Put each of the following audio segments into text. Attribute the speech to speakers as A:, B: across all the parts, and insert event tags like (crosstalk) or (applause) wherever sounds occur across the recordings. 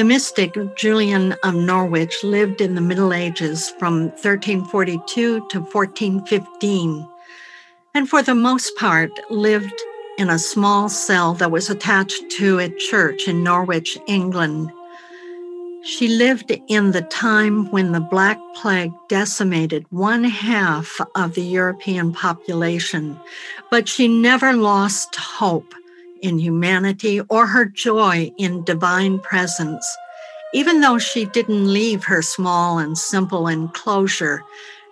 A: The mystic Julian of Norwich lived in the Middle Ages from 1342 to 1415, and for the most part lived in a small cell that was attached to a church in Norwich, England. She lived in the time when the Black Plague decimated one half of the European population, but she never lost hope in humanity or her joy in divine presence. Even though she didn't leave her small and simple enclosure,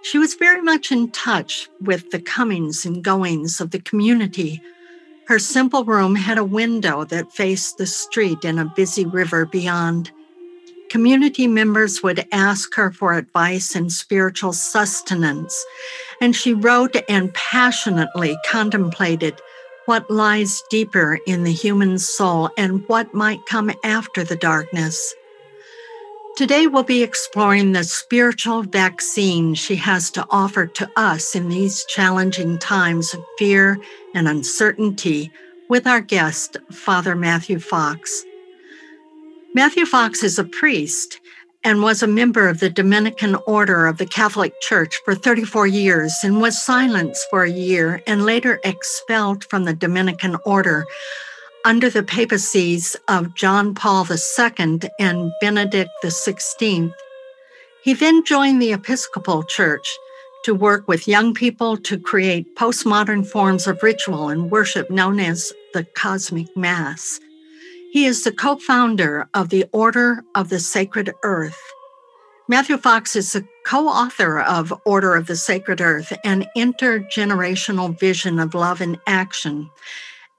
A: she was very much in touch with the comings and goings of the community. Her simple room had a window that faced the street and a busy river beyond. Community members would ask her for advice and spiritual sustenance, and she wrote and passionately contemplated what lies deeper in the human soul and what might come after the darkness. Today, we'll be exploring the spiritual vaccine she has to offer to us in these challenging times of fear and uncertainty with our guest, Father Matthew Fox. Matthew Fox is a priest and was a member of the Dominican Order of the Catholic Church for 34 years and was silenced for a year and later expelled from the Dominican Order under the papacies of John Paul II and Benedict XVI. He then joined the Episcopal Church to work with young people to create postmodern forms of ritual and worship known as the Cosmic Mass. He is the co founder of the Order of the Sacred Earth. Matthew Fox is the co author of Order of the Sacred Earth, an intergenerational vision of love and action,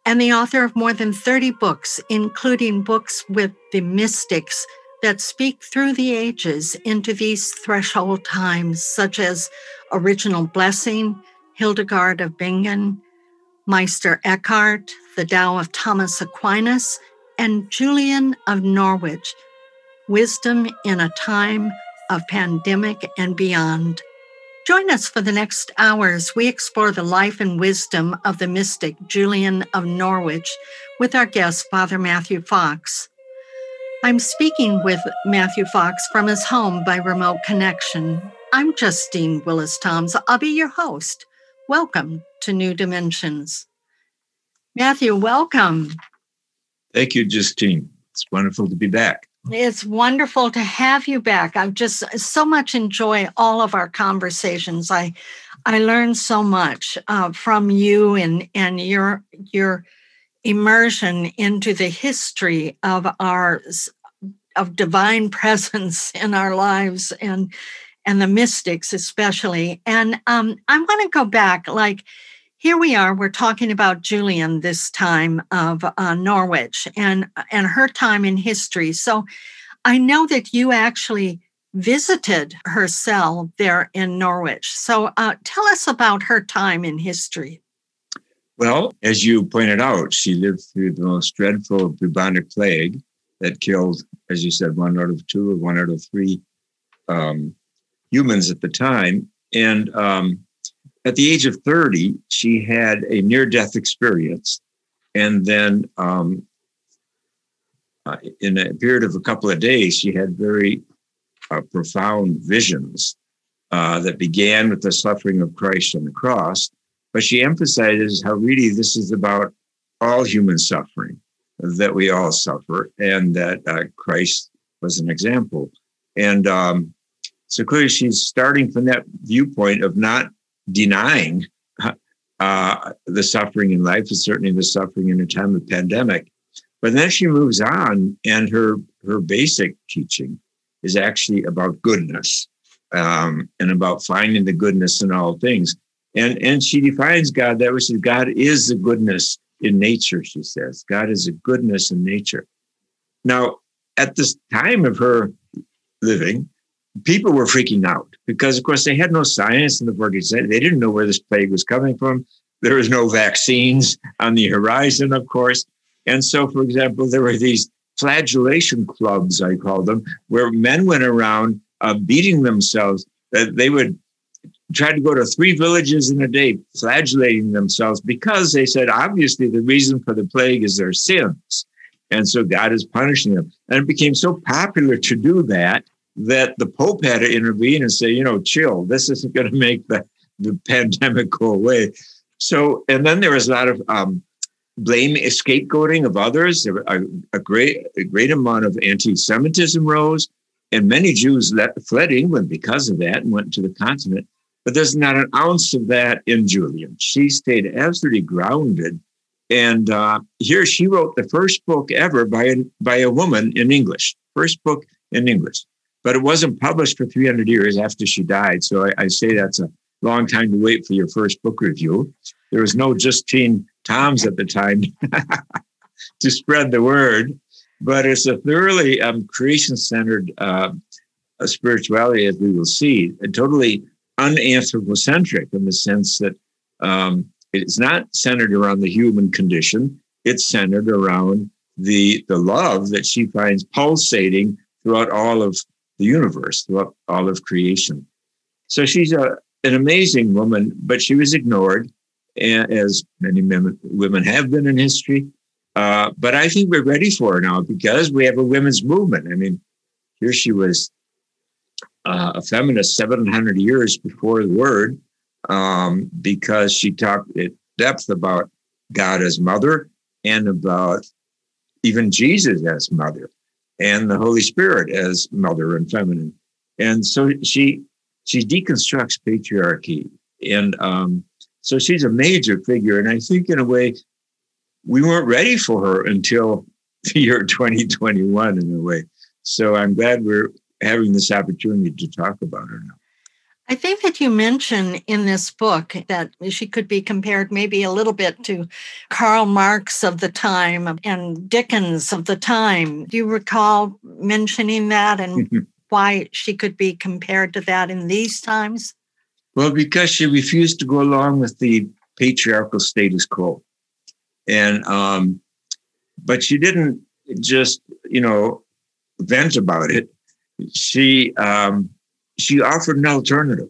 A: and the author of more than 30 books, including books with the mystics that speak through the ages into these threshold times, such as Original Blessing, Hildegard of Bingen, Meister Eckhart, The Tao of Thomas Aquinas, and Julian of Norwich, Wisdom in a Time of Pandemic and Beyond. Join us for the next hours. We explore the life and wisdom of the mystic Julian of Norwich with our guest, Father Matthew Fox. I'm speaking with Matthew Fox from his home by remote connection. I'm Justine Willis Toms. I'll be your host. Welcome to New Dimensions. Matthew, welcome.
B: Thank you, Justine. It's wonderful to be back.
A: It's wonderful to have you back. I've just so much enjoy all of our conversations. I I learned so much uh, from you and and your your immersion into the history of our of divine (laughs) presence in our lives and and the mystics especially. And um, I want to go back like here we are we're talking about julian this time of uh, norwich and and her time in history. So i know that you actually visited her cell there in norwich. So uh, tell us about her time in history.
B: Well as you pointed out she lived through the most dreadful bubonic plague that killed as you said one out of two or one out of three um, humans at the time. And um, at the age of 30, she had a near death experience. And then, um, uh, in a period of a couple of days, she had very uh, profound visions uh, that began with the suffering of Christ on the cross but she emphasizes how really this is about all human suffering, that we all suffer, and that uh, Christ was an example. And um, so clearly, she's starting from that viewpoint of not denying uh, the suffering in life, and certainly the suffering in a time of pandemic. But then she moves on, and her her basic teaching is actually about goodness um, and about finding the goodness in all things. And and she defines God that way. She says, God is the goodness in nature. She says God is a goodness in nature. Now, at this time of her living, people were freaking out because, of course, they had no science in the 40s. They didn't know where this plague was coming from. There was no vaccines on the horizon, of course. And so, for example, there were these flagellation clubs, I call them, where men went around uh, beating themselves. That they would try to go to three villages in a day, flagellating themselves because they said, obviously, the reason for the plague is their sins. And so God is punishing them. And it became so popular to do that that the Pope had to intervene and say, you know, chill, this isn't going to make the, the pandemic go away. So, and then there was a lot of um, blame, scapegoating of others. There a, a, great, a great amount of anti-Semitism rose, and many Jews fled England because of that and went to the continent. But there's not an ounce of that in Julian. She stayed absolutely grounded. And uh, here she wrote the first book ever by by a woman in English, first book in English. But it wasn't published for 300 years after she died. So I, I say that's a long time to wait for your first book review. There was no Justine Toms at the time (laughs) to spread the word, but it's a thoroughly um, creation centered uh, spirituality, as we will see, and totally unanthropocentric in the sense that um, it's not centered around the human condition. It's centered around the the love that she finds pulsating throughout all of the universe, throughout all of creation. So she's a, an amazing woman, but she was ignored, as many women have been in history. Uh, but I think we're ready for her now because we have a women's movement. I mean, here she was uh, a feminist 700 years before the word um, because she talked at depth about God as mother and about even Jesus as mother and the Holy Spirit as mother and feminine. And so she she deconstructs patriarchy. And um, so she's a major figure. And I think in a way, we weren't ready for her until (laughs) the year 2021 in a way. So I'm glad we're having this opportunity to talk about her now.
A: I think that you mention in this book that she could be compared maybe a little bit to Karl Marx of the time and Dickens of the time. Do you recall mentioning that and why she could be compared to that in these times?
B: Well, because she refused to go along with the patriarchal status quo. And, um, but she didn't just, you know, vent about it she um, she offered an alternative,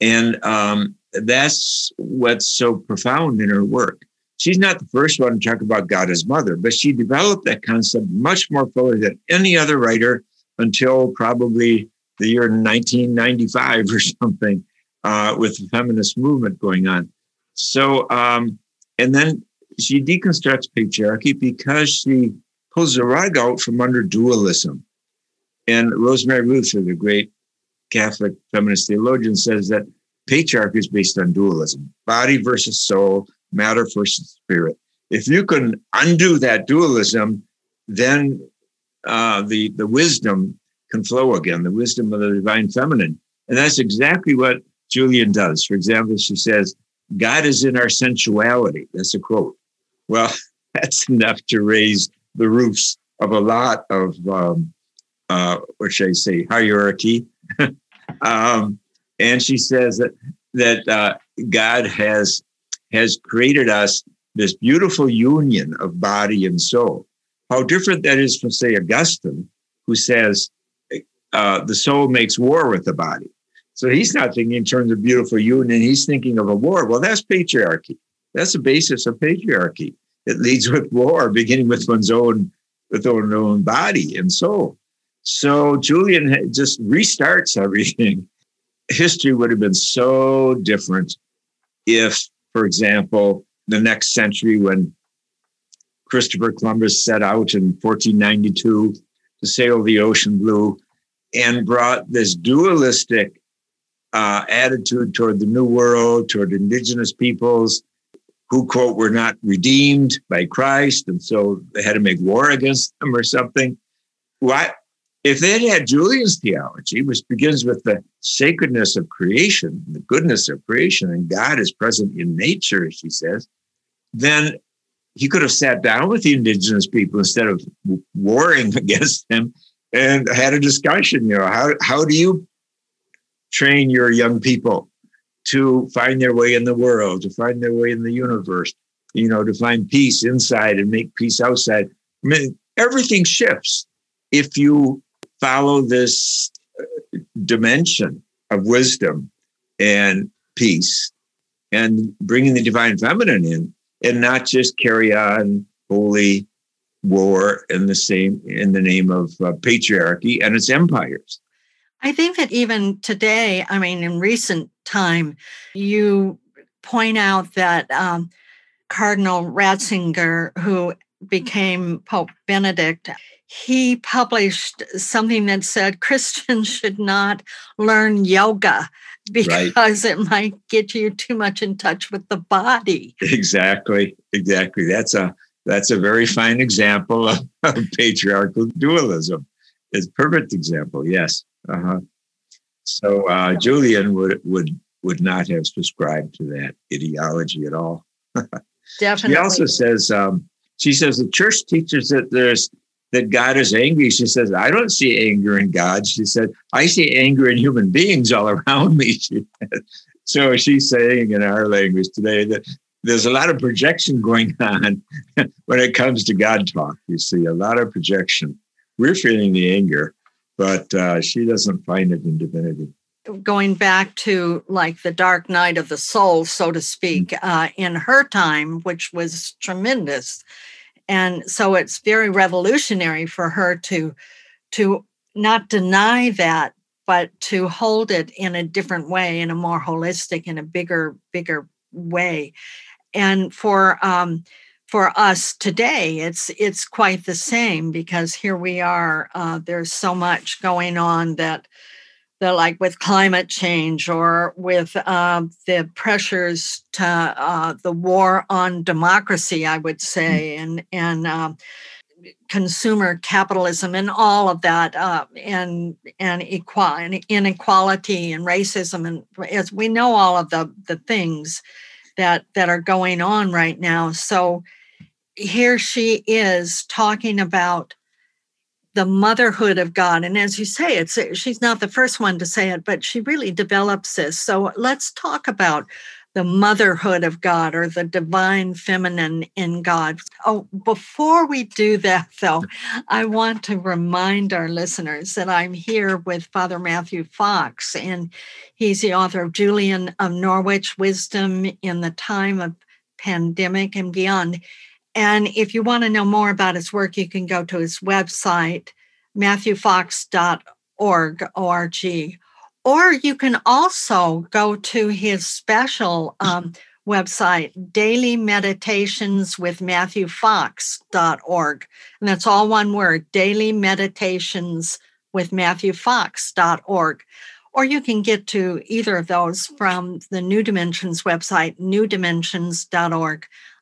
B: and um, that's what's so profound in her work. She's not the first one to talk about God as mother, but she developed that concept much more fully than any other writer until probably the year 1995 or (laughs) something, uh, with the feminist movement going on. So, um, and then she deconstructs patriarchy because she pulls the rug out from under dualism. And Rosemary Ruether, the great Catholic feminist theologian, says that patriarchy is based on dualism body versus soul, matter versus spirit. If you can undo that dualism, then uh, the, the wisdom can flow again, the wisdom of the divine feminine. And that's exactly what Julian does. For example, she says, God is in our sensuality. That's a quote. Well, (laughs) that's enough to raise the roofs of a lot of um, uh, what should I say, hierarchy. (laughs) um, and she says that that uh, God has has created us this beautiful union of body and soul. How different that is from, say, Augustine, who says uh, the soul makes war with the body. So he's not thinking in terms of beautiful union. He's thinking of a war. Well, that's patriarchy. That's the basis of patriarchy. It leads with war, beginning with one's own with one's own body and soul. So Julian just restarts everything. (laughs) History would have been so different if for example, the next century when Christopher Columbus set out in 1492 to sail the ocean blue and brought this dualistic uh, attitude toward the New World, toward indigenous peoples who, quote, were not redeemed by Christ. And so they had to make war against them or something. What? If they had had Julian's theology, which begins with the sacredness of creation, the goodness of creation, and God is present in nature, as she says, then he could have sat down with the indigenous people instead of warring (laughs) against them and had a discussion. You know, how how do you train your young people to find their way in the world, to find their way in the universe, you know, to find peace inside and make peace outside? I mean, everything shifts if you follow this uh, dimension of wisdom and peace and bringing the divine feminine in and not just carry on holy war in the same in the name of uh, patriarchy and its empires.
A: I think that even today, I mean, in recent time, you point out that um, Cardinal Ratzinger, who became Pope Benedict, he published something that said (laughs) Christians should not learn yoga because right. it might get you too much in touch with the body.
B: Exactly. Exactly. That's a that's a very fine example of, (laughs) of patriarchal dualism. It's a perfect example. Yes. Uh-huh. So uh, Julian would would would not have subscribed to that ideology at all. (laughs)
A: Definitely.
B: He also says um, she says the church teaches that there's that God is angry. She says, I don't see anger in God. She said, I see anger in human beings all (laughs) around me. so she's saying in our language today that there's a lot of projection going (laughs) on when it comes to God talk. You see, a lot of projection. We're feeling the anger, but uh, she doesn't find it in divinity.
A: Going back to like the dark night of the soul, so to speak, mm. uh, in her time, which was tremendous and so it's very revolutionary for her to to not deny that but to hold it in a different way in a more holistic in a bigger bigger way. And for um, for us today it's it's quite the same because here we are uh, there's so much going on that the like with climate change or with uh, the pressures to uh, the war on democracy, I would mm. say, and and uh, consumer capitalism and all of that, uh, and and equality, inequality and racism, and as we know all of the the things that that are going on right now. So here she is talking about the motherhood of God. And as you say, it's she's not the first one to say it, but she really develops this. So let's talk about the motherhood of God or the divine feminine in God. Oh, before we do that, though, I want to remind our listeners that I'm here with Father Matthew Fox, and he's the author of Julian of Norwich Wisdom in the Time of Pandemic and Beyond. And if you want to know more about his work, you can go to his website, matthewfox.org, O-R-G. Or you can also go to his special um, website, Daily Meditations with. And that's all one word, Daily Meditations with. Or you can get to either of those from the New Dimensions website, newdimensions.org.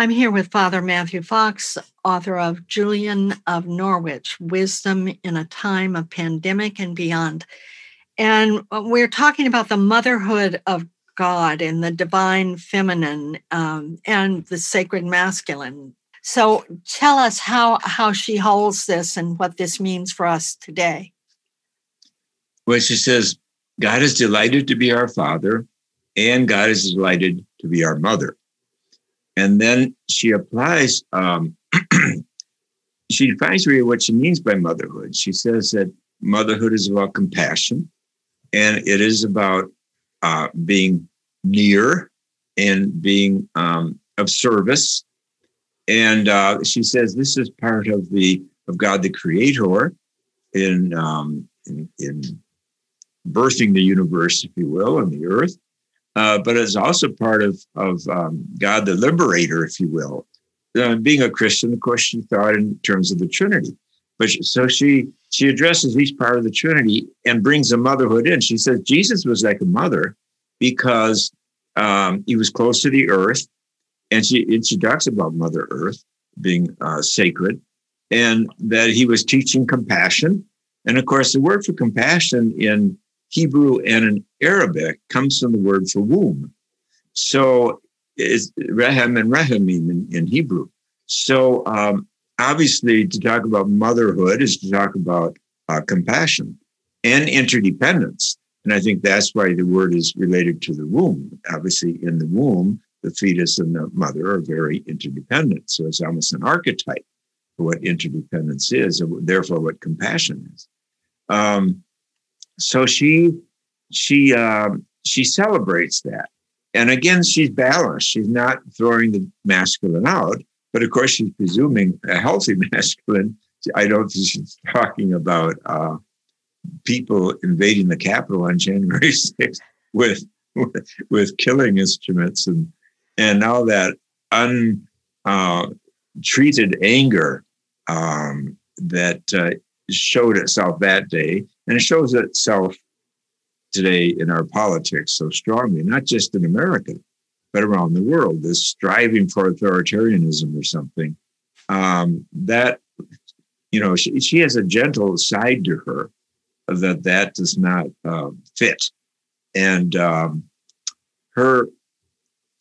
A: I'm here with Father Matthew Fox, author of Julian of Norwich Wisdom in a Time of Pandemic and Beyond. And we're talking about the motherhood of God and the divine feminine um, and the sacred masculine. So tell us how, how she holds this and what this means for us today.
B: Well, she says, God is delighted to be our father, and God is delighted to be our mother. And then she applies, um, (clears throat) she defines really what she means by motherhood. She says that motherhood is about compassion and it is about uh, being near and being um, of service. And uh, she says this is part of the of God the Creator in, um, in, in birthing the universe, if you will, and the earth uh, but it's also part of of um, God the Liberator, if you will. Uh, being a Christian, of course, she thought in terms of the Trinity. But she, so she she addresses each part of the Trinity and brings a motherhood in. She says Jesus was like a mother because um, he was close to the earth, and she and she talks about Mother Earth being uh, sacred, and that he was teaching compassion. And of course, the word for compassion in Hebrew and in Arabic comes from the word for womb. So it's Rehem and Rehemim in, in Hebrew. So um, obviously, to talk about motherhood is to talk about uh, compassion and interdependence. And I think that's why the word is related to the womb. Obviously, in the womb, the fetus and the mother are very interdependent. So it's almost an archetype for what interdependence is, and therefore what compassion is. Um, so she she uh, she celebrates that, and again she's balanced. She's not throwing the masculine out, but of course she's presuming a healthy (laughs) masculine. I don't think she's talking about uh, people invading the Capitol on January (laughs) 6th with, with, with killing instruments and and all that untreated uh, anger um, that uh, showed itself that day, and it shows itself today in our politics so strongly, not just in America, but around the world. This striving for authoritarianism or something. Um, that you know, she, she, has a gentle side to her that that does not uh, fit, and um, her.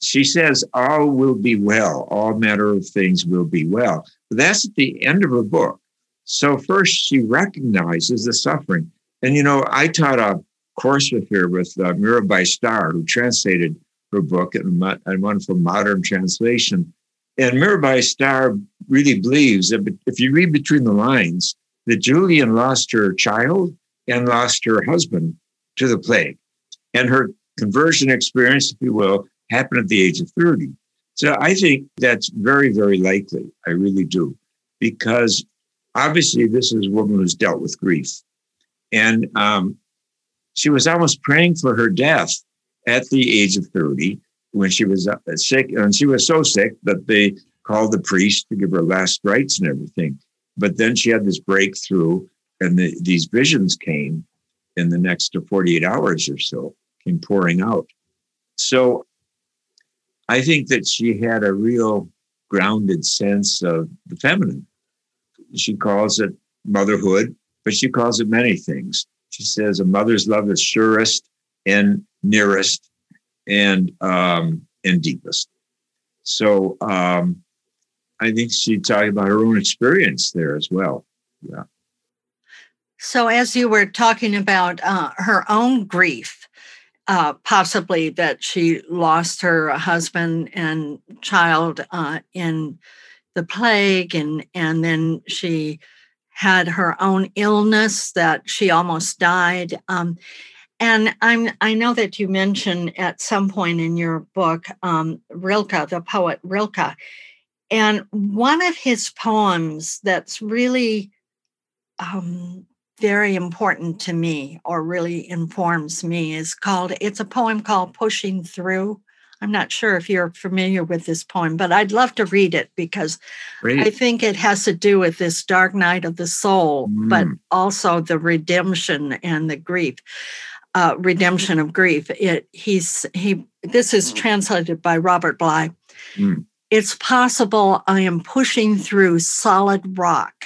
B: She says, All will be well, all manner of things will be well. But that's at the end of her book. So first she recognizes the suffering. And you know, I taught a course with her with uh, Mirabai Starr, who translated her book and a, wonderful modern translation. And Mirabai Starr really believes that if you read between the lines, that Julian lost her child and lost her husband to the plague. And her conversion experience, if you will, happened at the age of 30. So I think that's very, very likely. I really do. Because obviously this is a woman who's dealt with grief. And um, she was almost praying for her death at the age of 30 when she was uh, sick. And she was so sick that they called the priest to give her last rites and everything. But then she had this breakthrough, and the, these visions came in the next 48 hours or so, came pouring out. So I think that she had a real grounded sense of the feminine she calls it motherhood, but she calls it many things. She says a mother's love is surest and nearest and um, and deepest. So um, I think she talked about her own experience there as well. Yeah.
A: So as you were talking about uh, her own grief, uh, possibly that she lost her husband and child uh, in the plague and and then she had her own illness that she almost died um, and I'm I know that you mentioned at some point in your book um, Rilke, the poet Rilke, and one of his poems that's really um, very important to me or really informs me is called it's a poem called Pushing Through. I'm not sure if you're familiar with this poem, but I'd love to read it because Great. I think it has to do with this dark night of the soul, mm. but also the redemption and the grief, uh, redemption of grief. It he's he. This is translated by Robert Bly. Mm. It's possible I am pushing through solid rock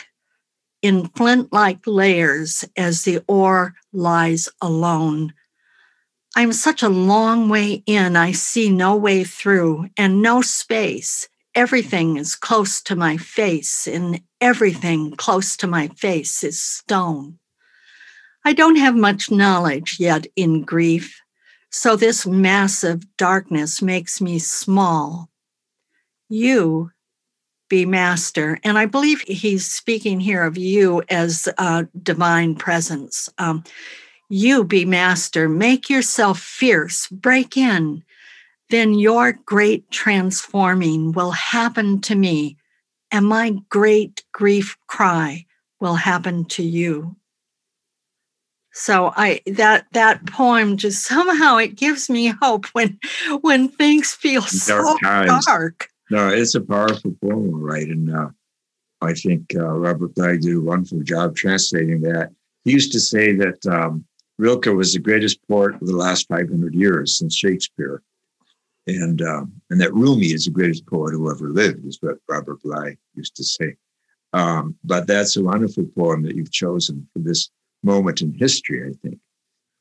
A: in flint like layers as the ore lies alone. I'm such a long way in, I see no way through and no space. Everything is close to my face, and everything close to my face is stone. I don't have much knowledge yet in grief, so this massive darkness makes me small. You be master. And I believe he's speaking here of you as a divine presence. Um, you be master, make yourself fierce, break in. Then your great transforming will happen to me, and my great grief cry will happen to you. So I that that poem just somehow it gives me hope when when things feel dark so times. dark.
B: No, it's a powerful poem, right? And uh, I think uh, Robert Bly did a wonderful job translating that. He used to say that um, Rilke was the greatest poet of the last 500 years since Shakespeare. And, um, and that Rumi is the greatest poet who ever lived, is what Robert Bly used to say. Um, but that's a wonderful poem that you've chosen for this moment in history, I think,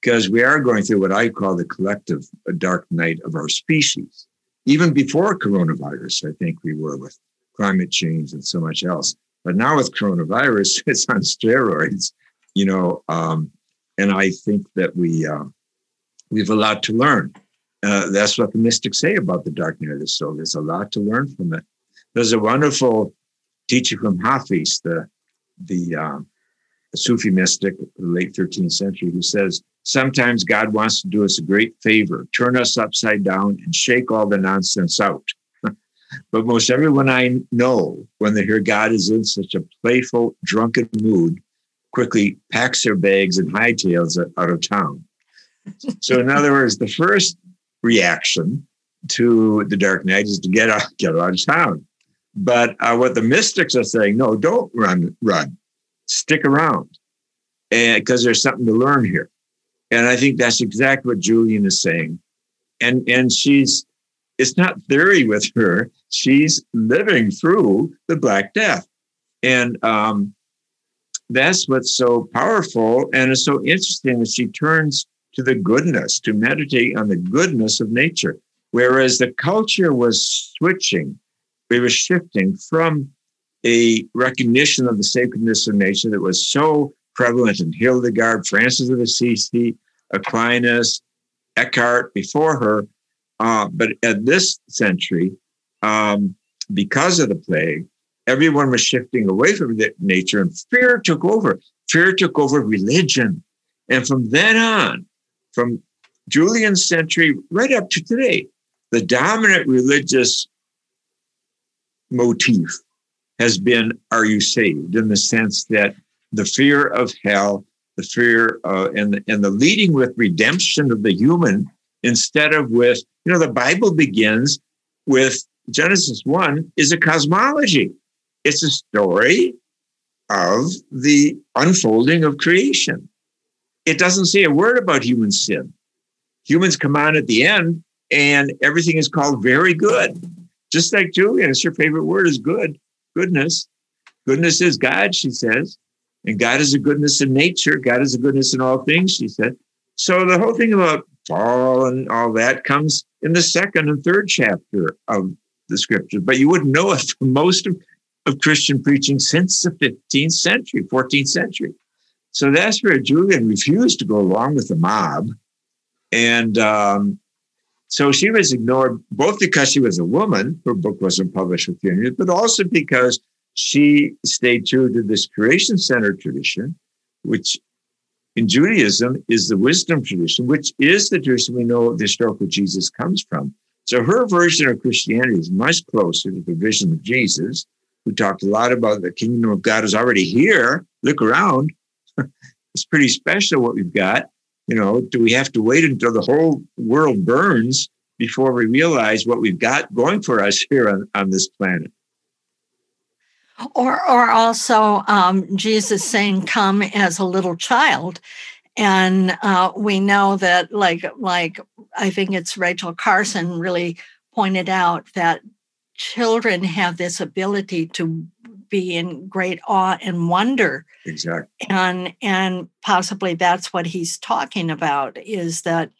B: because we are going through what I call the collective dark night of our species even before coronavirus, I think we were with climate change and so much else. But now with coronavirus, (laughs) it's on steroids, you know. Um, and I think that we uh, we have a lot to learn. Uh, that's what the mystics say about the dark the soul. There's a lot to learn from it. There's a wonderful teacher from Hafiz, the the um, Sufi mystic of the late 13th century, who says Sometimes God wants to do us a great favor, turn us upside down and shake all the nonsense out. (laughs) but most everyone I know, when they hear God is in such a playful, drunken mood, quickly packs their bags and hightails out of town. so, in other words, the first reaction to the dark night is to get out, get out of town. But uh, what the mystics are saying, no, don't run, run, stick around, and because there's something to learn here. And I think that's exactly what Julian is saying. And and she's it's not theory with her. She's living through the Black Death. And um, that's what's so powerful. And it's so interesting that she turns to the goodness, to meditate on the goodness of nature. Whereas the culture was switching, we were shifting from a recognition of the sacredness of nature that was so prevalent in Hildegard, Francis of Assisi, Aquinas, Eckhart before her. Uh, but at this century, um, because of the plague, everyone was shifting away from nature and fear took over. Fear took over religion. And from then on, from Julian's century right up to today, the dominant religious motif has been Are you saved? in the sense that the fear of hell the fear uh, and, and the leading with redemption of the human instead of with, you know, the Bible begins with Genesis 1 is a cosmology. It's a story of the unfolding of creation. It doesn't say a word about human sin. Humans come on at the end and everything is called very good. Just like Julian, it's your favorite word is good, goodness. Goodness is God, she says. And God is a goodness in nature. God is a goodness in all things, she said. So the whole thing about fall and all that comes in the second and third chapter of the scripture. But you wouldn't know it most of, of Christian preaching since the 15th century, 14th century. So that's where Julian refused to go along with the mob. And um, so she was ignored both because she was a woman, her book wasn't published with the but also because she stayed true to this creation center tradition, which in Judaism is the wisdom tradition, which is the tradition we know the historical Jesus comes from. So her version of Christianity is much closer to the vision of Jesus, who talked a lot about the kingdom of God is already here. Look around. (laughs) it's pretty special what we've got. You know, do we have to wait until the whole world burns before we realize what we've got going for us here on, on this planet?
A: Or, or also um, Jesus saying, "Come as a little child," and uh, we know that, like, like I think it's Rachel Carson really pointed out that children have this ability to be in great awe and wonder.
B: Exactly.
A: And and possibly that's what he's talking about is that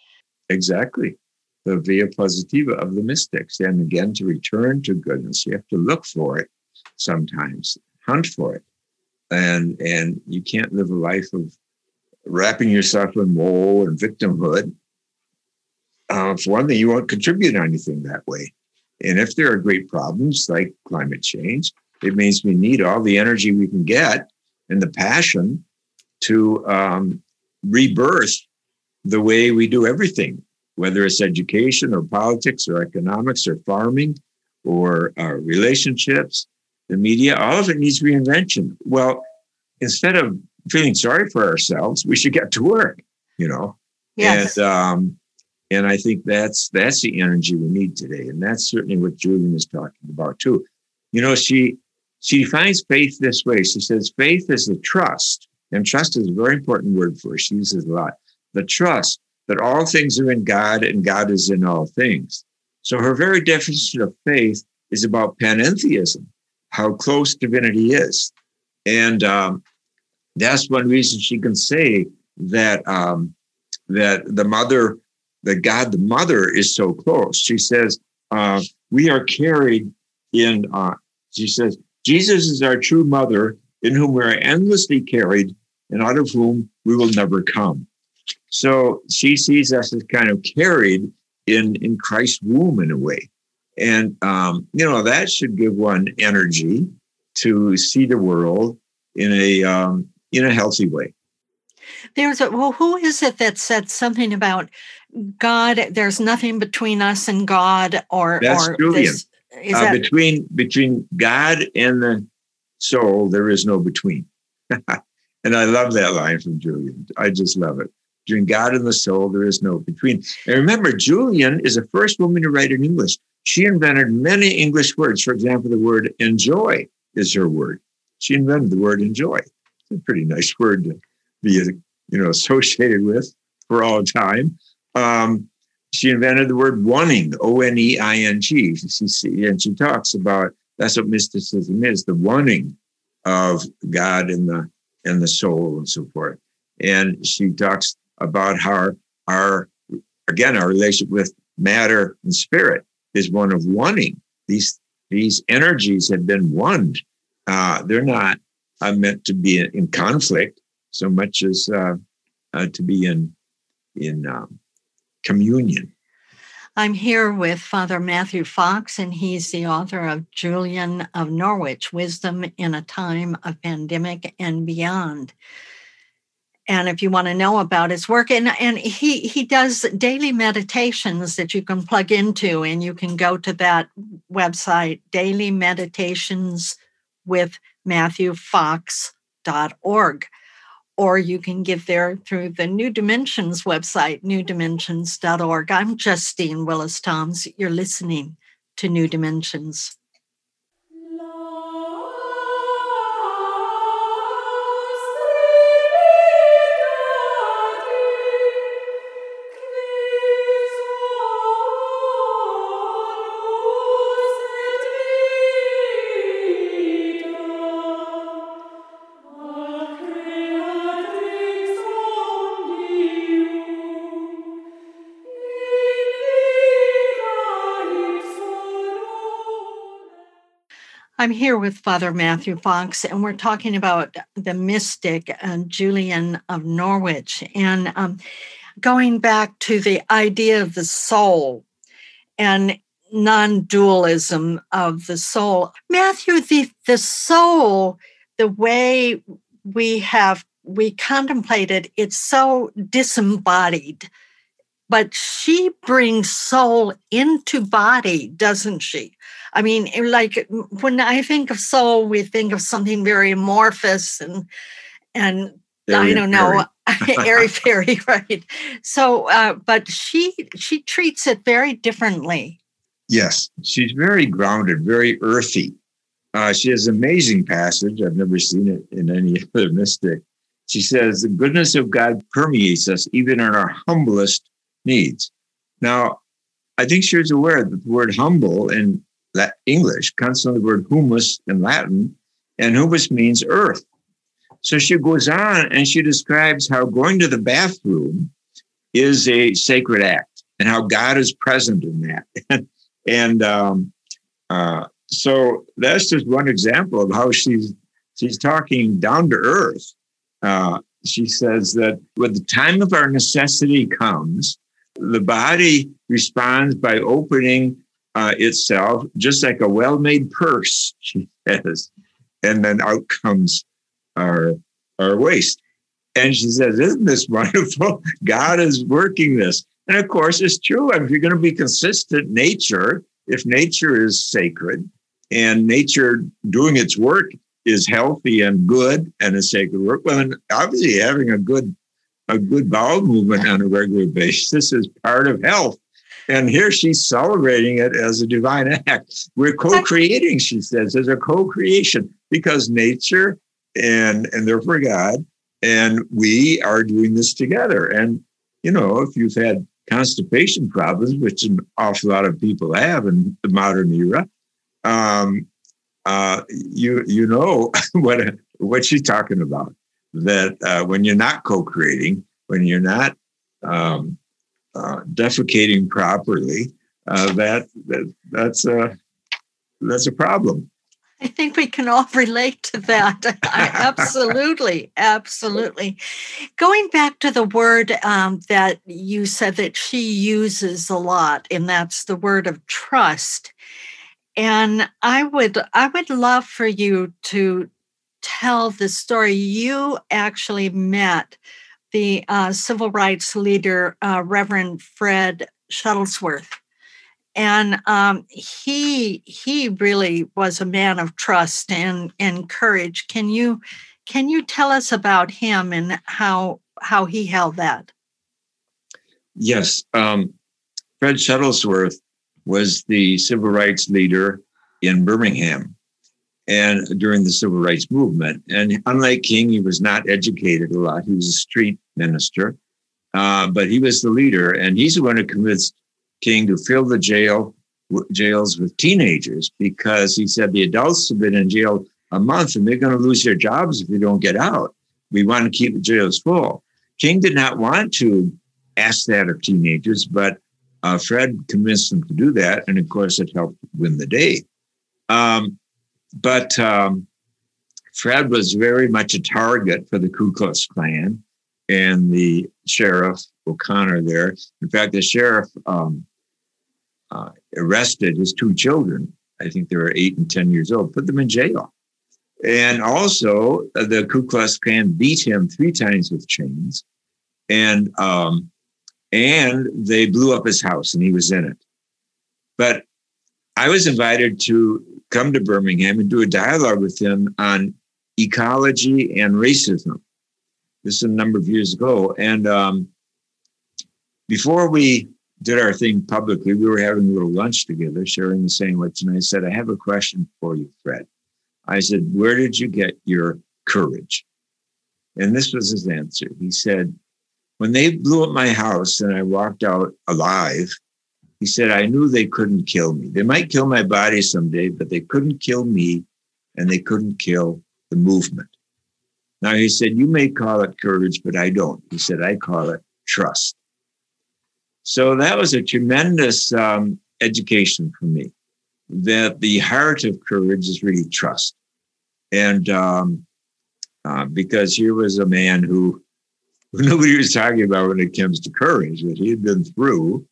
B: exactly the via positiva of the mystics. And again, to return to goodness, you have to look for it sometimes, hunt for it. And and you can't live a life of wrapping yourself in woe and victimhood. Uh, for one thing, you won't contribute anything that way. And if there are great problems like climate change, it means we need all the energy we can get and the passion to um, rebirth the way we do everything, whether it's education or politics or economics or farming or uh, relationships, the media, all of it needs reinvention. Well, instead of feeling sorry for ourselves, we should get to work, you know?
A: yes.
B: And, um, and I think that's that's the energy we need today, and that's certainly what Julian is talking about too. You know, she she defines faith this way. She says faith is the trust, and trust is a very important word for her. She uses a lot. The trust that all things are in God and God is in all things. So her very definition of faith is about panentheism, how close divinity is, and um, that's one reason she can say that um, that the mother that God the Mother is so close. She says, uh, we are carried in, uh, she says, Jesus is our true mother in whom we are endlessly carried and out of whom we will never come. So she sees us as kind of carried in, in Christ's womb in a way. And, um, you know, that should give one energy to see the world in a, um, in a healthy way.
A: There's a well, who is it that said something about God? There's nothing between us and God, or
B: That's
A: or
B: Julian.
A: this, is
B: Uh,
A: that
B: between between God and the soul, there is no between. (laughs) and I love that line from Julian. I just love it. Between God and the soul, there is no between. And remember, Julian is the first woman to write in English. She invented many English words. For example, the word enjoy is her word. She invented the word enjoy. It's a pretty nice word to be, you know, (laughs) associated with for all time. Um, she invented the word oneing, O N E I N G. And she talks about that's what mysticism is the oneing of God and the and the soul and so forth. And she talks about how our again our relationship with matter and spirit is one of oneing. These these energies have been one. Uh, they're not uh, meant to be in conflict so much as uh, uh, to be in in um, communion.
A: I'm here with Father Matthew Fox, and he's the author of Julian of Norwich Wisdom in a Time of Pandemic and Beyond. And if you want to know about his work, and, and he, he does daily meditations that you can plug into, and you can go to that website, Daily Meditations with MatthewFox.org or you can give there through the New Dimensions website, newdimensions.org. I'm Justine Willis Toms. You're listening to New Dimensions. I'm here with Father Matthew Fox, and we're talking about the mystic uh, Julian of Norwich. And um, going back to the idea of the soul and non dualism of the soul. Matthew, the, the soul, the way we have we contemplated it's so disembodied but she brings soul into body doesn't she i mean like when i think of soul we think of something very amorphous and and
B: Airy
A: i don't know (laughs) airy fairy (laughs) right so uh, but she she treats it very differently
B: Yes, she's very grounded, very earthy. Uh, she has an amazing passage. I've never seen it in any (laughs) other mystic. She says, The goodness of God permeates us even in our humblest needs. Now, I think she was aware that the word humble and English, from the word humus in Latin, and humus means earth. So she goes on and she describes how going to the bathroom is a sacred act and how God is present in that. (laughs) and um, uh, so that's just one example of how she's she's talking down to earth. Uh, she says that when the time of our necessity comes, the body responds by opening uh, itself just like a well-made purse, (laughs) she says, and then out comes our our waste. And she says, "Isn't this wonderful? (laughs) God is working this." And of course, it's true. If you're going to be consistent, nature, if nature is sacred and nature doing its work is healthy and good and a sacred work, well, obviously having a good a good bowel movement on a regular basis is part of health. And here she's celebrating it as a divine act. We're co-creating, she says, as a co-creation because nature and and therefore God and we are doing this together. And you know, if you've had constipation problems, which an awful lot of people have in the modern era, um, uh, you you know (laughs) what what she's talking about. That uh, when you're not co-creating, when you're not um, uh, defecating properly, uh, that, that that's a that's a problem.
A: I think we can all relate to that. (laughs) absolutely, absolutely. Going back to the word um, that you said that she uses a lot, and that's the word of trust. And I would, I would love for you to tell the story. You actually met the uh, civil rights leader, uh, Reverend Fred Shuttlesworth and um, he he really was a man of trust and and courage. Can you can you tell us about him and how how he held that?
B: Yes, um, Fred Shuttlesworth was the civil rights leader in Birmingham and during the civil rights movement. And unlike King, he was not educated a lot. He was a street minister, uh, but he was the leader, and he's the one who convinced King to fill the jail jails with teenagers because he said the adults have been in jail a month and they're going to lose their jobs if they don't get out. We want to keep the jails full. King did not want to ask that of teenagers, but uh, Fred convinced him to do that, and of course, it helped win the day. Um, but um, Fred was very much a target for the Ku Klux Klan and the sheriff O'Connor there. In fact, the sheriff um, uh, arrested his two children. I think they were eight and 10 years old, put them in jail. And also, uh, the Ku Klux Klan beat him three times with chains. And, um, and they blew up his house and he was in it. But I was invited to come to Birmingham and do a dialogue with him on ecology and racism. This is a number of years ago. And um, before we did our thing publicly. We were having a little lunch together, sharing the sandwich. And I said, I have a question for you, Fred. I said, Where did you get your courage? And this was his answer. He said, When they blew up my house and I walked out alive, he said, I knew they couldn't kill me. They might kill my body someday, but they couldn't kill me and they couldn't kill the movement. Now, he said, You may call it courage, but I don't. He said, I call it trust. So that was a tremendous um, education for me that the heart of courage is really trust. And um, uh, because here was a man who, who nobody was talking about when it comes to courage, what he had been through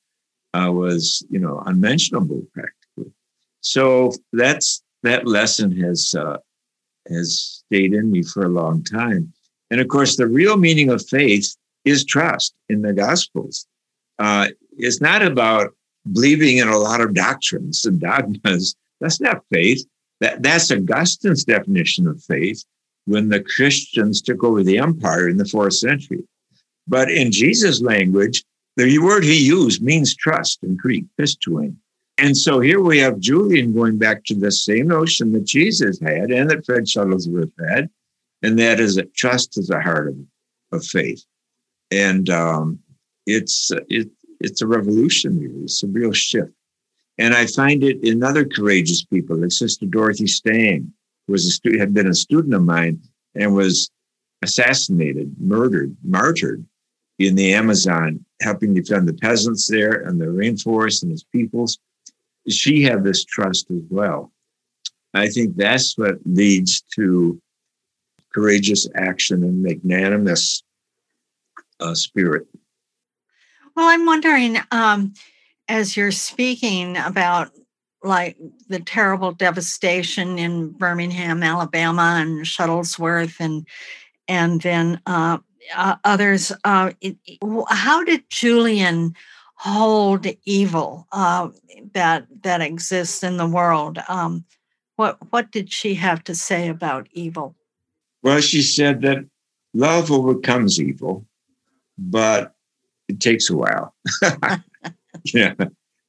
B: uh, was, you know, unmentionable practically. So that's that lesson has uh, has stayed in me for a long time. And of course, the real meaning of faith is trust in the Gospels uh, is not about believing in a lot of doctrines and dogmas. That's not faith. That, that's Augustine's definition of faith when the Christians took over the empire in the fourth century. But in Jesus' language, the word he used means trust in Greek, pisteuein. And so here we have Julian going back to the same notion that Jesus had and that Fred Shuttlesworth had, and that is that trust is the heart of, of faith. And um, it's it, it's a revolution. It's a real shift. And I find it in other courageous people, like Sister Dorothy Stang, who was a stu- had been a student of mine and was assassinated, murdered, martyred in the Amazon, helping defend the peasants there and the rainforest and its peoples. She had this trust as well. I think that's what leads to courageous action and magnanimous uh, spirit.
A: Well, I'm wondering, um, as you're speaking about like the terrible devastation in Birmingham, Alabama, and Shuttlesworth, and and then uh, uh, others. Uh, it, how did Julian hold evil uh, that that exists in the world? Um, what what did she have to say about evil?
B: Well, she said that love overcomes evil, but it takes a while. (laughs) yeah,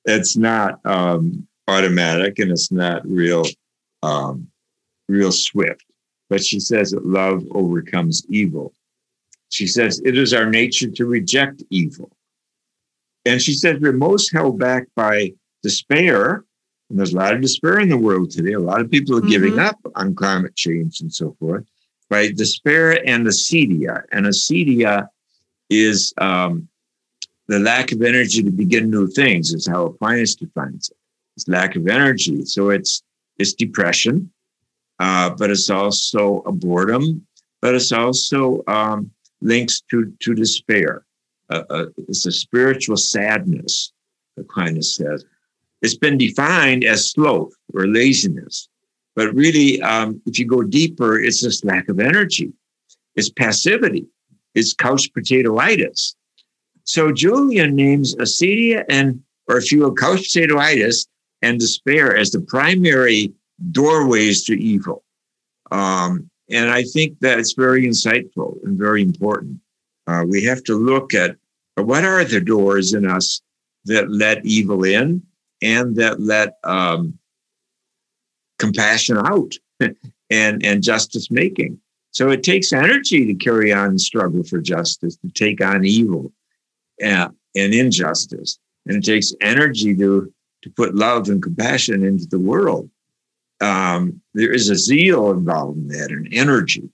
B: it's not um, automatic and it's not real, um, real swift. But she says that love overcomes evil. She says it is our nature to reject evil. And she says we're most held back by despair. And there's a lot of despair in the world today. A lot of people are mm-hmm. giving up on climate change and so forth by despair and acedia. And acedia is um, the lack of energy to begin new things, is how Aquinas defines it. It's lack of energy. So it's it's depression, uh, but it's also a boredom, but it's also um, links to to despair. Uh, uh, it's a spiritual sadness. Aquinas says it's been defined as sloth or laziness, but really, um, if you go deeper, it's this lack of energy. It's passivity. It's couch potatoitis. So Julian names acedia and, or if you will, couch potatoitis and despair as the primary doorways to evil. Um, and I think that's very insightful and very important. Uh, we have to look at what are the doors in us that let evil in and that let um, compassion out (laughs) and, and justice making. So it takes energy to carry on and struggle for justice, to take on evil and, and injustice. And it takes energy to, to put love and compassion into the world. Um, there is a zeal involved in that, an energy.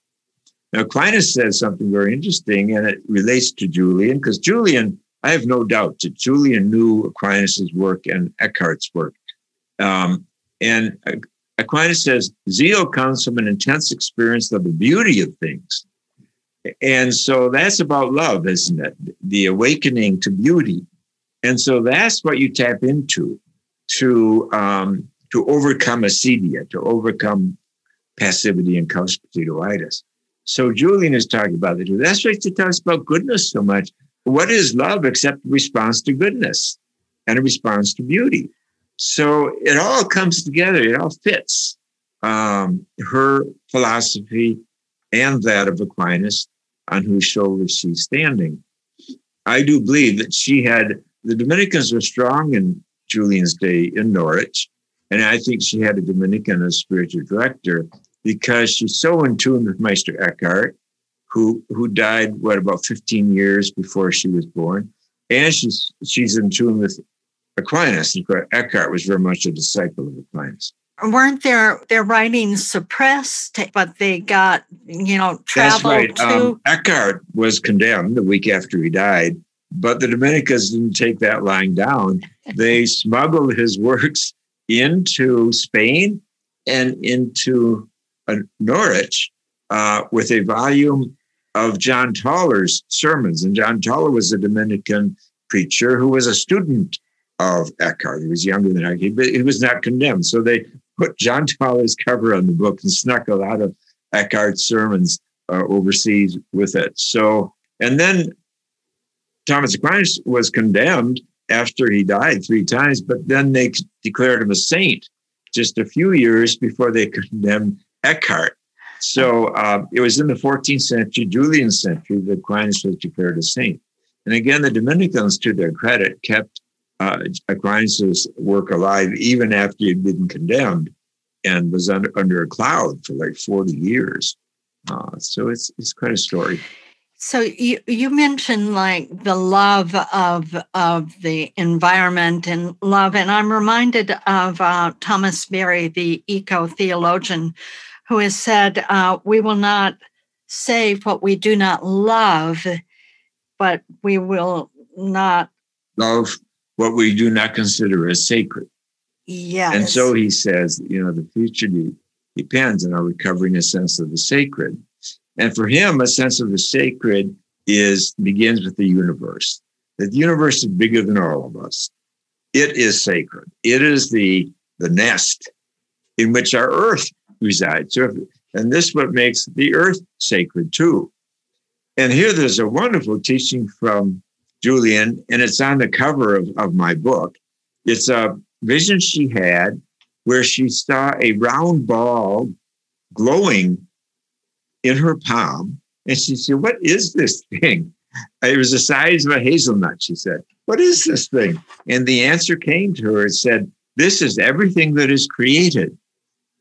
B: Now, Aquinas says something very interesting, and it relates to Julian, because Julian, I have no doubt that Julian knew Aquinas' work and Eckhart's work. Um, and Aquinas says zeal comes from an intense experience of the beauty of things. And so that's about love, isn't it? The awakening to beauty. And so that's what you tap into to um, to overcome acedia, to overcome passivity and constitutivitis. So Julian is talking about it. That's why he talks about goodness so much. What is love except response to goodness and a response to beauty? So it all comes together, it all fits. Um, her philosophy and that of Aquinas, on whose shoulders she's standing. I do believe that she had, the Dominicans were strong in Julian's day in Norwich. And I think she had a Dominican as spiritual director because she's so in tune with Meister Eckhart, who, who died, what, about 15 years before she was born. And she's, she's in tune with Aquinas. Eckhart was very much a disciple of Aquinas.
A: Weren't their their writings suppressed, but they got you know traveled
B: right.
A: to?
B: Um, Eckhart was condemned the week after he died, but the Dominicans didn't take that lying down. they (laughs) smuggled his works into Spain and into uh, Norwich uh, with a volume of John Tauler's sermons. And John Tauler was a Dominican preacher who was a student of Eckhart. He was younger than Eckhart, but he was not condemned. So they put John Tauler's cover on the book and snuck a lot of Eckhart's sermons uh, overseas with it. So, and then Thomas Aquinas was condemned after he died three times, but then they declared him a saint just a few years before they (laughs) condemned Eckhart. So uh, it was in the 14th century, Julian century, that Aquinas was declared a saint. And again, the Dominicans, to their credit, kept uh, Aquinas' work alive even after he'd been condemned and was under, under a cloud for like 40 years. Uh, so it's, it's quite a story.
A: So you you mentioned like the love of of the environment and love, and I'm reminded of uh, Thomas Berry, the eco theologian, who has said, uh, "We will not save what we do not love, but we will not
B: love what we do not consider as sacred."
A: Yes.
B: And so he says, you know, the future depends on our recovering a sense of the sacred. And for him, a sense of the sacred is begins with the universe. That the universe is bigger than all of us. It is sacred. It is the the nest in which our earth resides. So, if, and this what makes the earth sacred too. And here there's a wonderful teaching from Julian, and it's on the cover of, of my book. It's a vision she had where she saw a round ball glowing in her palm. And she said, What is this thing? It was the size of a hazelnut, she said. What is this thing? And the answer came to her. It said, This is everything that is created.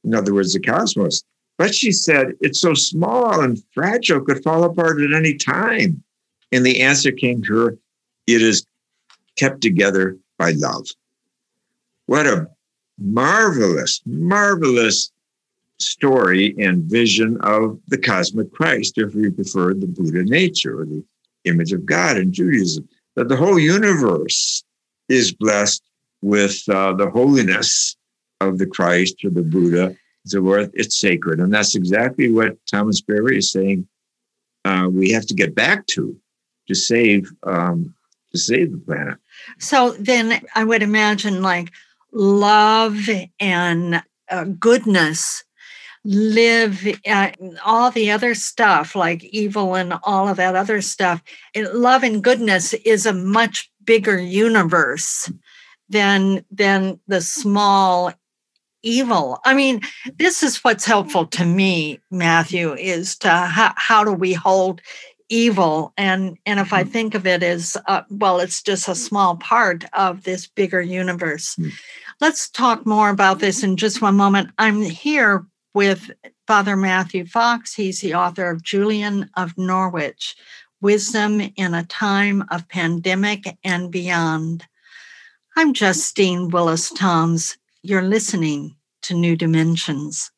B: In other words, the cosmos. But she said, It's so small and fragile, could fall apart at any time. And the answer came to her, It is kept together by love. What a marvelous, marvelous story and vision of the cosmic Christ, if we prefer the Buddha nature or the image of God in Judaism, that the whole universe is blessed with uh, the holiness of the Christ or the Buddha. So forth. It's sacred. And that's exactly what Thomas Berry is saying uh, we have to get back to to save um, to save the planet.
A: So then I would imagine like love and uh, goodness live uh, all the other stuff like evil and all of that other stuff love and goodness is a much bigger universe than than the small evil i mean this is what's helpful to me matthew is to how, how do we hold evil and and if i mm. think of it as uh, well it's just a small part of this bigger universe mm. let's talk more about this in just one moment i'm here with Father Matthew Fox. He's the author of Julian of Norwich Wisdom in a Time of Pandemic and Beyond. I'm Justine Willis Toms. You're listening to New Dimensions.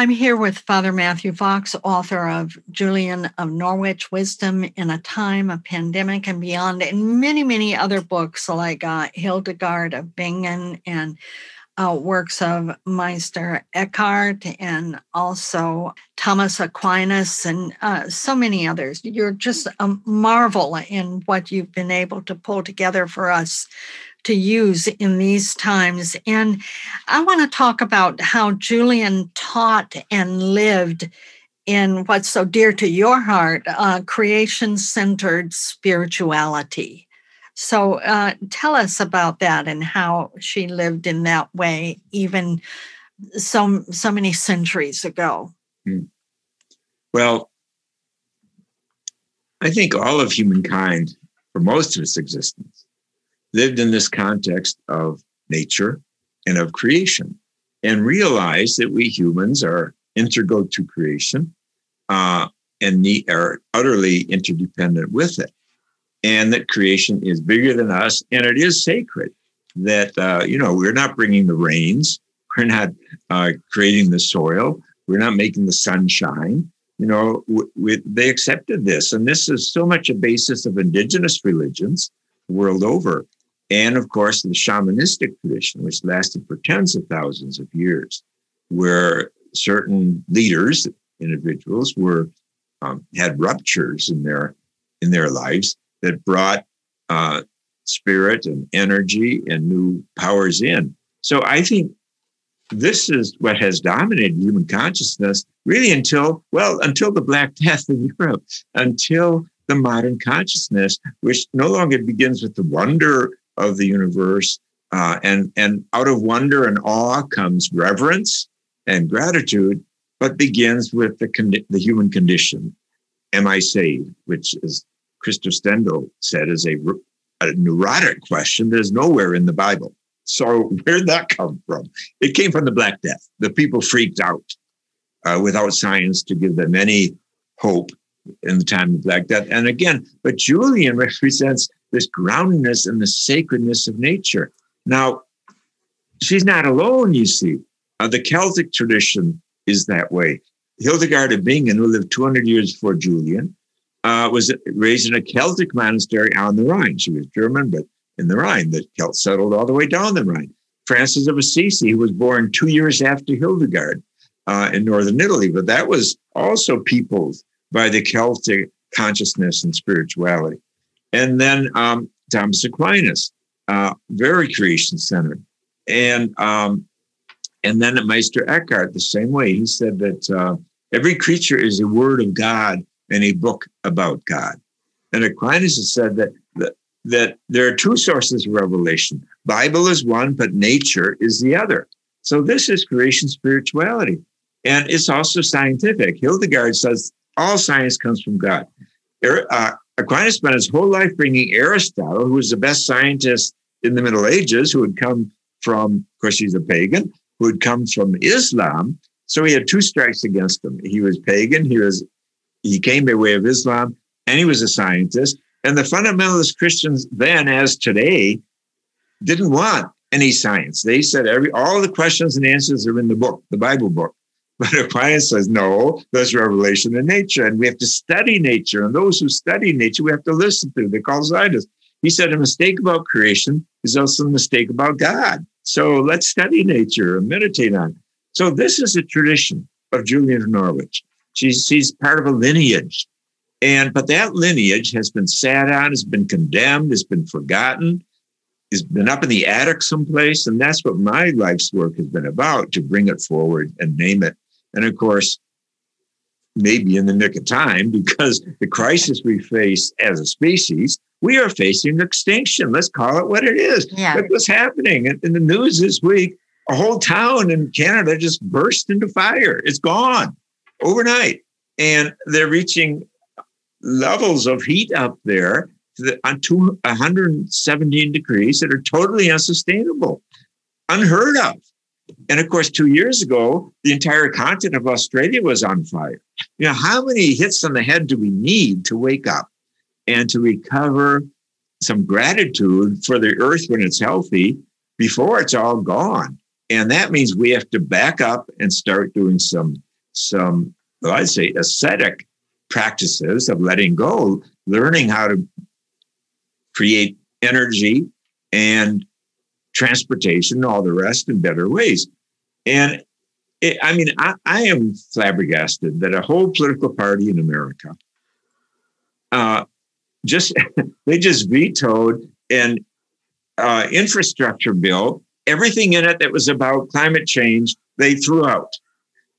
A: I'm here with Father Matthew Fox, author of Julian of Norwich Wisdom in a Time of Pandemic and Beyond, and many, many other books like uh, Hildegard of Bingen and uh, works of Meister Eckhart and also Thomas Aquinas and uh, so many others. You're just a marvel in what you've been able to pull together for us to use in these times. And I want to talk about how Julian taught and lived in what's so dear to your heart uh, creation centered spirituality. So uh, tell us about that and how she lived in that way, even so, so many centuries ago. Hmm.
B: Well, I think all of humankind, for most of its existence, lived in this context of nature and of creation and realized that we humans are integral to creation uh, and need, are utterly interdependent with it. And that creation is bigger than us and it is sacred. That, uh, you know, we're not bringing the rains, we're not uh, creating the soil, we're not making the sunshine. you know, they accepted this. And this is so much a basis of indigenous religions world over. And of course, the shamanistic tradition, which lasted for tens of thousands of years, where certain leaders, individuals, were um, had ruptures in their in their lives that brought uh, spirit and energy and new powers in. So I think this is what has dominated human consciousness really until, well, until the Black Death in Europe, until the modern consciousness, which no longer begins with the wonder of the universe. Uh, and, and out of wonder and awe comes reverence and gratitude, but begins with the, con- the human condition. Am I saved? Which, as Krister Stendahl said, is a, a neurotic question that is nowhere in the Bible. So where'd that come from? It came from the Black Death. The people freaked out uh, without science to give them any hope in the time of Black Death. And again, but Julian (laughs) represents this groundedness and the sacredness of nature. Now, she's not alone, you see. Uh, the Celtic tradition is that way. Hildegard of Bingen, who lived 200 years before Julian, uh, was raised in a Celtic monastery on the Rhine. She was German, but in the Rhine. The Celts settled all the way down the Rhine. Francis of Assisi, who was born two years after Hildegard uh, in northern Italy, but that was also peopled by the Celtic consciousness and spirituality. And then um, Thomas Aquinas, uh, very creation centered. And um, and then Meister Eckhart, the same way, he said that uh, every creature is a word of God and a book about God. And Aquinas has said that the, that there are two sources of revelation. Bible is one, but nature is the other. So this is creation spirituality. And it's also scientific. Hildegard says all science comes from God. Uh, Aquinas spent his whole life bringing Aristotle, who was the best scientist in the Middle Ages, who had come from, of course, he's a pagan, who had come from Islam. So he had two strikes against him. He was pagan. He was he came by way of Islam, and he was a scientist. And the fundamentalist Christians then, as today, didn't want any science. They said every all the questions and answers are in the book, the Bible book. But Aquinas says, no, there's revelation in nature, and we have to study nature. And those who study nature, we have to listen to. They call scientists. He said a mistake about creation is also a mistake about God. So let's study nature and meditate on it. So this is a tradition of Julian of Norwich. She's, she's part of a lineage and but that lineage has been sat on, has been condemned, has been forgotten, has been up in the attic someplace. And that's what my life's work has been about to bring it forward and name it. And of course, maybe in the nick of time, (laughs) because the crisis we face as a species, we are facing extinction. Let's call it what it is.
A: Yeah.
B: Look what's happening in the news this week. A whole town in Canada just burst into fire. It's gone overnight. And they're reaching levels of heat up there on 117 degrees that are totally unsustainable, unheard of. And of course, two years ago, the entire continent of Australia was on fire. You know, how many hits on the head do we need to wake up and to recover some gratitude for the earth when it's healthy before it's all gone? And that means we have to back up and start doing some, some, well, I'd say ascetic practices of letting go, learning how to create energy and transportation, all the rest in better ways. And it, I mean, I, I, am flabbergasted that a whole political party in America uh, just (laughs) they just vetoed an uh, infrastructure bill. Everything in it that was about climate change, they threw out.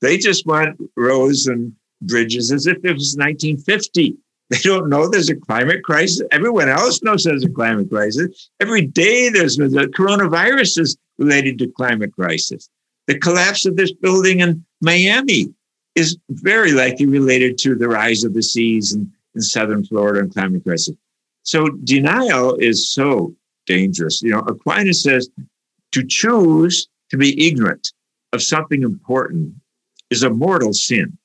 B: They just want roads and bridges as if it was 1950. They don't know there's a climate crisis. Everyone else knows there's a climate crisis. Every day there's the coronavirus is related to climate crisis. The collapse of this building in Miami is very likely related to the rise of the seas in, in southern Florida and climate crisis. So denial is so dangerous. You know, Aquinas says to choose to be ignorant of something important is a mortal sin.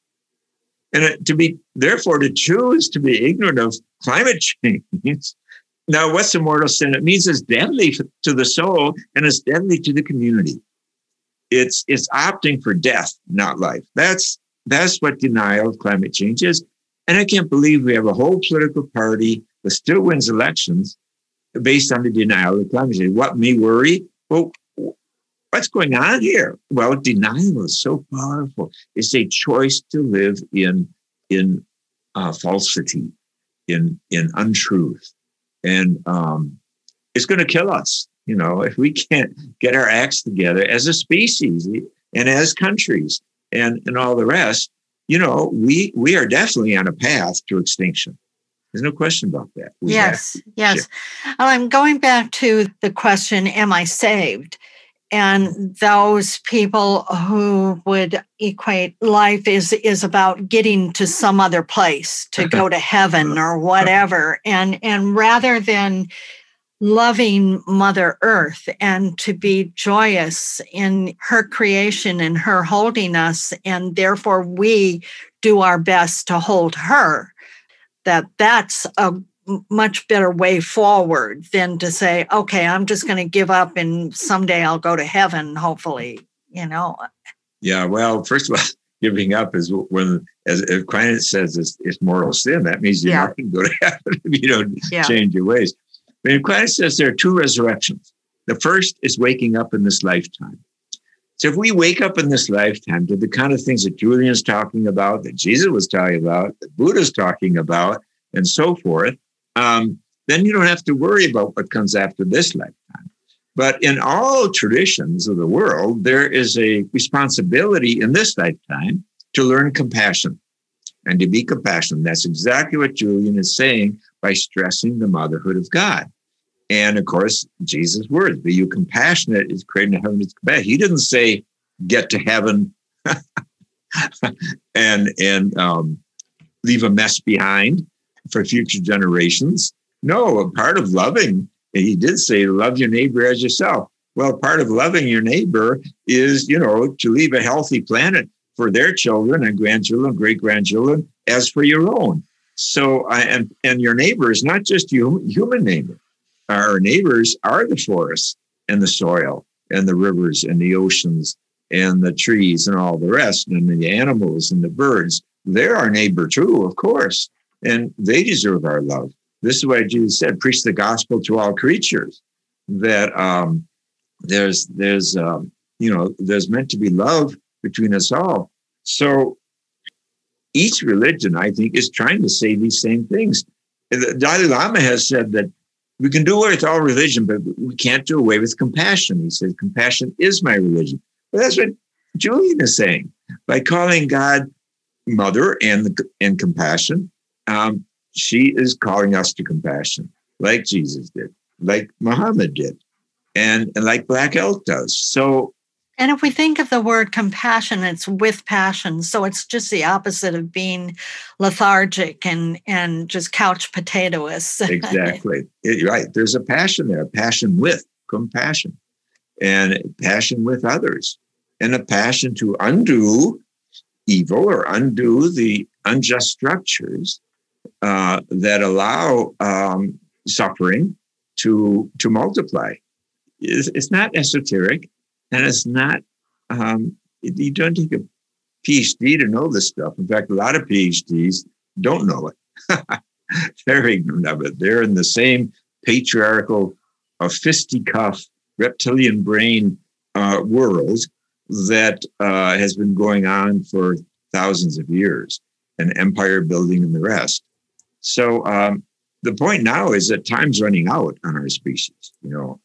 B: And uh, to be, therefore, to choose to be ignorant of climate (laughs) change. Now, what's a mortal sin? It means it's deadly to the soul and it's deadly to the community. It's it's opting for death, not life. That's That's what denial of climate change is. And I can't believe we have a whole political party that still wins elections based on the denial of climate change. What may worry? Well, what's going on here? Well, denial is so powerful. It's a choice to live in in uh, falsity, in in untruth, and um, it's going to kill us. You know, if we can't get our acts together as a species and as countries and and all the rest, you know, we we are definitely on a path to extinction. There's no question about that.
A: We yes, yes. Oh, I'm going back to the question, am I saved? And those people who would equate life is is about getting to some other place to (laughs) go to heaven or (laughs) whatever. And and rather than loving Mother Earth and to be joyous in her creation and her holding us, and therefore we do our best to hold her. That that's a much better way forward than to say, okay, I'm just going to give up and someday I'll go to heaven, hopefully, you know.
B: Yeah, well, first of all, (laughs) giving up is when, as Aquinas says, it's, it's mortal sin. That means you're yeah. not going to go to (laughs) heaven if you don't yeah. change your ways. But Aquinas says there are two resurrections. The first is waking up in this lifetime. So if we wake up in this lifetime to the kind of things that Julian's talking about, that Jesus was talking about, that Buddha's talking about, and so forth, um, then you don't have to worry about what comes after this lifetime. But in all traditions of the world, there is a responsibility in this lifetime to learn compassion and to be compassionate. That's exactly what Julian is saying by stressing the motherhood of God. And of course, Jesus' words, be you compassionate is creating a heaven compassion. He didn't say get to heaven (laughs) and and um, leave a mess behind for future generations. No, a part of loving, he did say, love your neighbor as yourself. Well, part of loving your neighbor is, you know, to leave a healthy planet for their children and grandchildren, great grandchildren, as for your own. So, and and your neighbor is not just you, human neighbor. Our neighbors are the forests and the soil and the rivers and the oceans and the trees and all the rest and the animals and the birds. They're our neighbor too, of course and they deserve our love. This is why Jesus said, "Preach the gospel to all creatures." That um, there's there's um, you know there's meant to be love between us all. So each religion, I think, is trying to say these same things. The Dalai Lama has said that we can do away with all religion, but we can't do away with compassion. He said, compassion is my religion. But that's what Julian is saying. By calling God mother and, and compassion, um, she is calling us to compassion, like Jesus did, like Muhammad did, and, and like Black Elk does. So,
A: and if we think of the word compassion, it's with passion. So it's just the opposite of being lethargic and and just couch potatoous. (laughs)
B: exactly. It, right. There's a passion there, a passion with compassion, and passion with others, and a passion to undo evil or undo the unjust structures uh, that allow um, suffering to to multiply. It's, it's, not esoteric, and it's not. Um, you don't take a PhD to know this stuff. In fact, a lot of PhDs don't know it. (laughs) They're ignorant of it. They're in the same patriarchal, uh, fisticuff, reptilian brain uh, world that uh, has been going on for thousands of years, and empire building and the rest. So um, the point now is that time's running out on our species. You know,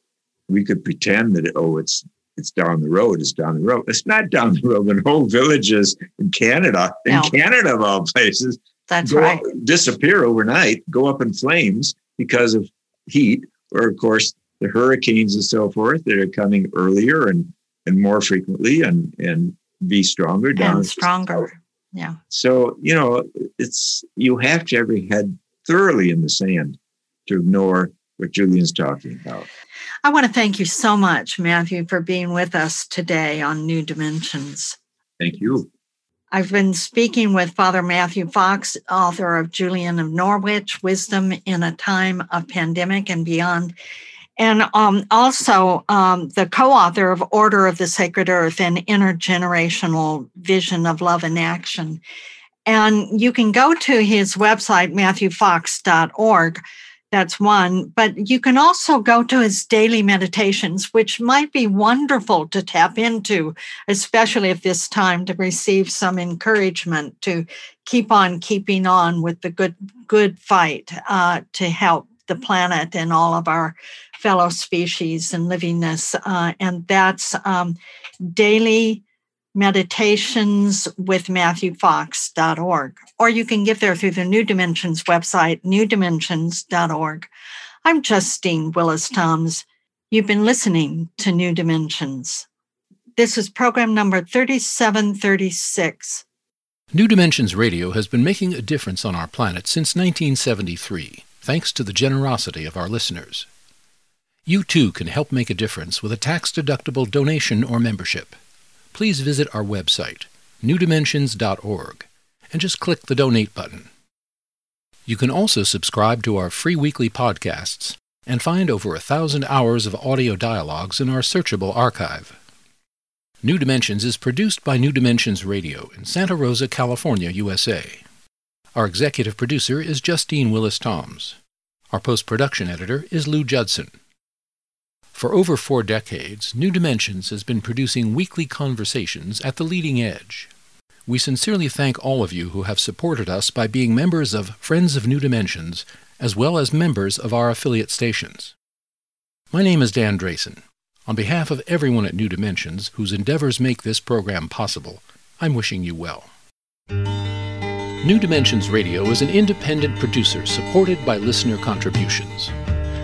B: we could pretend that oh, it's it's down the road. It's down the road. It's not down the road. And whole villages in Canada, in. Canada of all places,
A: that's right,
B: up, disappear overnight, go up in flames because of heat, or of course the hurricanes and so forth that are coming earlier and and more frequently and and be stronger
A: down and stronger. Yeah.
B: So, you know, it's you have to have your head thoroughly in the sand to ignore what Julian's talking about.
A: I want to thank you so much, Matthew, for being with us today on New Dimensions.
B: Thank you.
A: I've been speaking with Father Matthew Fox, author of Julian of Norwich Wisdom in a Time of Pandemic and Beyond. and um, also um, the co-author of Order of the Sacred Earth and Intergenerational Vision of Love and Action. And you can go to his website, matthewfox.org. That's one. But you can also go to his daily meditations, which might be wonderful to tap into, especially at this time to receive some encouragement to keep on keeping on with the good good fight uh, to help the planet and all of our fellow species and livingness. Uh, and that's um, daily meditations with matthewfox.org or you can get there through the new dimensions website newdimensions.org i'm justine willis toms you've been listening to new dimensions. This is program number 3736
C: new dimensions radio has been making a difference on our planet since 1973 thanks to the generosity of our listeners. You too can help make a difference with a tax-deductible donation or membership please visit our website, newdimensions.org, and just click the donate button. You can also subscribe to our free weekly podcasts and find over a thousand hours of audio dialogues in our searchable archive. New Dimensions is produced by New Dimensions Radio in Santa Rosa, California, USA. Our executive producer is Justine Willis Toms. Our post production editor is Lou Judson. For over four decades, New Dimensions has been producing weekly conversations at the leading edge. We sincerely thank all of you who have supported us by being members of Friends of New Dimensions, as well as members of our affiliate stations. My name is Dan Drasin. On behalf of everyone at New Dimensions whose endeavors make this program possible, I'm wishing you well. New Dimensions Radio is an independent producer supported by listener contributions.